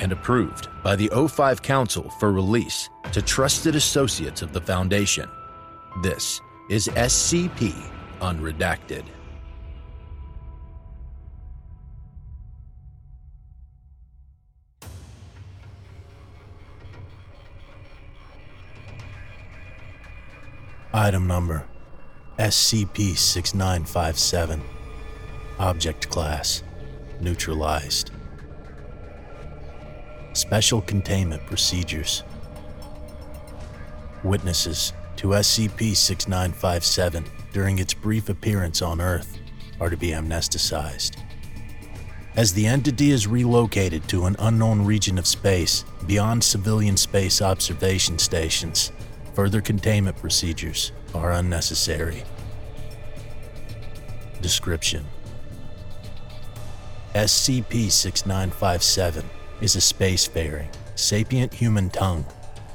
and approved by the O5 Council for release to trusted associates of the Foundation. This is SCP Unredacted. Item number SCP 6957. Object Class Neutralized. Special Containment Procedures. Witnesses to SCP 6957 during its brief appearance on Earth are to be amnesticized. As the entity is relocated to an unknown region of space beyond civilian space observation stations, further containment procedures are unnecessary. Description SCP 6957 is a spacefaring, sapient human tongue,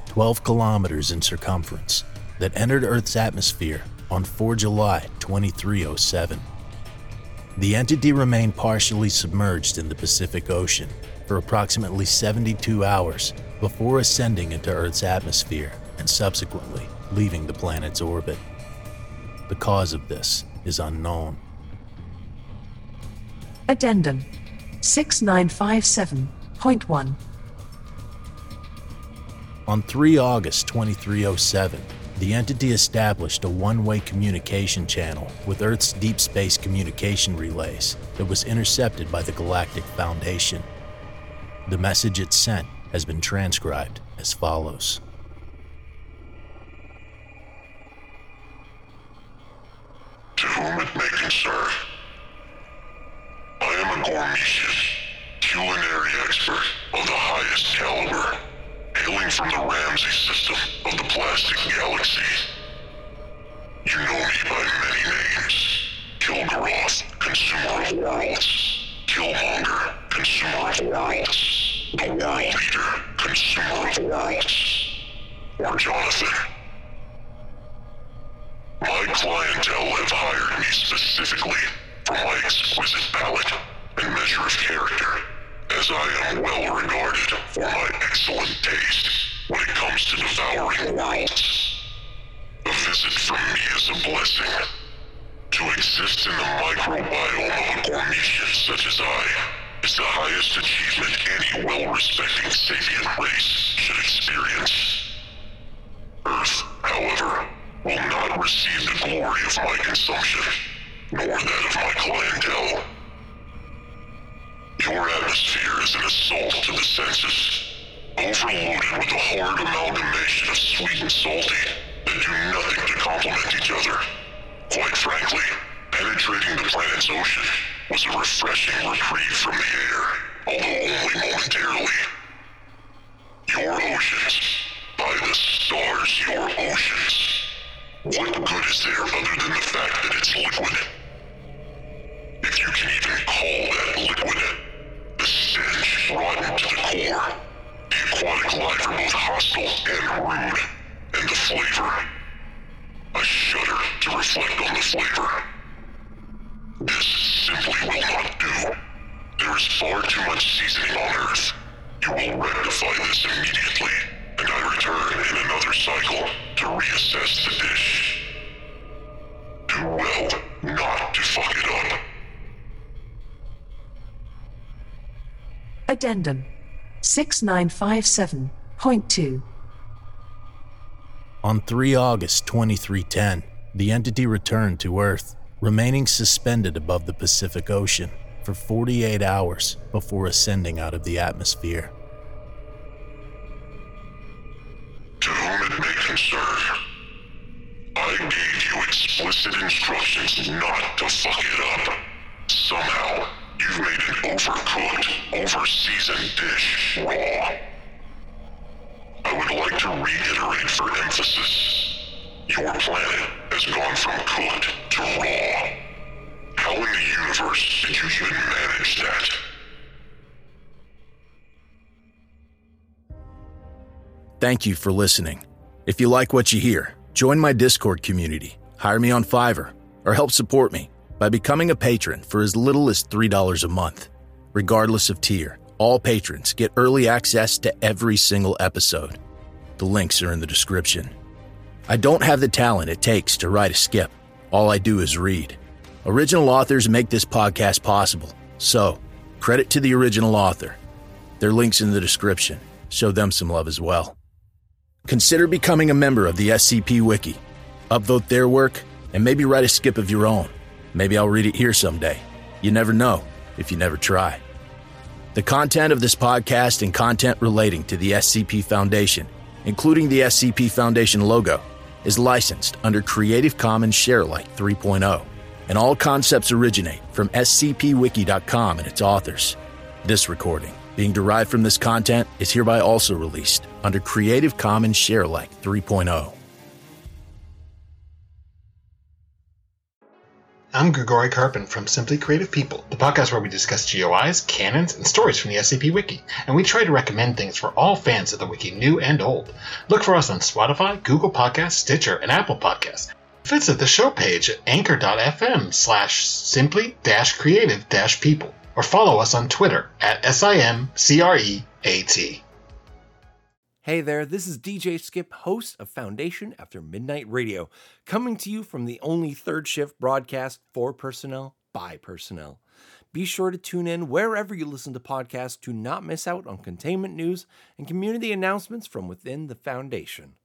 12 kilometers in circumference, that entered Earth's atmosphere on 4 July 2307. The entity remained partially submerged in the Pacific Ocean for approximately 72 hours before ascending into Earth's atmosphere and subsequently leaving the planet's orbit. The cause of this is unknown. Addendum 6957.1 On 3 August 2307, the entity established a one way communication channel with Earth's deep space communication relays that was intercepted by the Galactic Foundation. The message it sent has been transcribed as follows. To whom it may concern, I am a Gormetian, culinary expert of the highest caliber, hailing from the Ramsey system of the Plastic Galaxy. You know me by many names. Kilgaroth, consumer of worlds. Killmonger, consumer of worlds. The World Leader, consumer of worlds. Or Jonathan. Exist in the microbiome of a such as I is the highest achievement any well-respecting sapient race should experience. Earth, however, will not receive the glory of my consumption, nor that of my clientele. Your atmosphere is an assault to the senses, overloaded with a hard amalgamation of sweet and salty that do nothing to complement each other. Ocean was a refreshing reprieve from the air, although only momentarily. Your oceans, by the stars, your oceans. What good is there other than the fact that it's liquid? If you can even call that liquid, the stench rotten to the core, the aquatic life are both hostile and rude, and the flavor. I shudder to reflect on the flavor. Far too much seasoning on You will rectify this immediately, and I return in another cycle to reassess the dish. Do well not to fuck it up. Addendum 6957.2 On 3 August 2310, the entity returned to Earth, remaining suspended above the Pacific Ocean for 48 hours before ascending out of the atmosphere. To whom it may concern, I gave you explicit instructions not to fuck it up. Somehow, you've made an overcooked, overseasoned dish raw. I would like to reiterate for emphasis. Your planet has gone from cooked to raw. How in the universe did you even manage that? Thank you for listening. If you like what you hear, join my Discord community, hire me on Fiverr, or help support me by becoming a patron for as little as $3 a month. Regardless of tier, all patrons get early access to every single episode. The links are in the description. I don't have the talent it takes to write a skip. All I do is read. Original authors make this podcast possible, so credit to the original author. Their links in the description. Show them some love as well. Consider becoming a member of the SCP Wiki. Upvote their work and maybe write a skip of your own. Maybe I'll read it here someday. You never know if you never try. The content of this podcast and content relating to the SCP Foundation, including the SCP Foundation logo, is licensed under Creative Commons Sharealike 3.0, and all concepts originate from scpwiki.com and its authors. This recording, being derived from this content, is hereby also released under Creative Commons Sharealike 3.0. I'm Grigori Karpin from Simply Creative People, the podcast where we discuss GOIs, canons, and stories from the SCP Wiki, and we try to recommend things for all fans of the Wiki, new and old. Look for us on Spotify, Google Podcasts, Stitcher, and Apple Podcasts. Visit the show page at anchor.fm slash simply creative dash people, or follow us on Twitter at SIMCREAT. Hey there, this is DJ Scip, host of Foundation After Midnight Radio, coming to you from the only third shift broadcast for personnel by personnel. Be sure to tune in wherever you listen to podcasts to not miss out on containment news and community announcements from within the Foundation.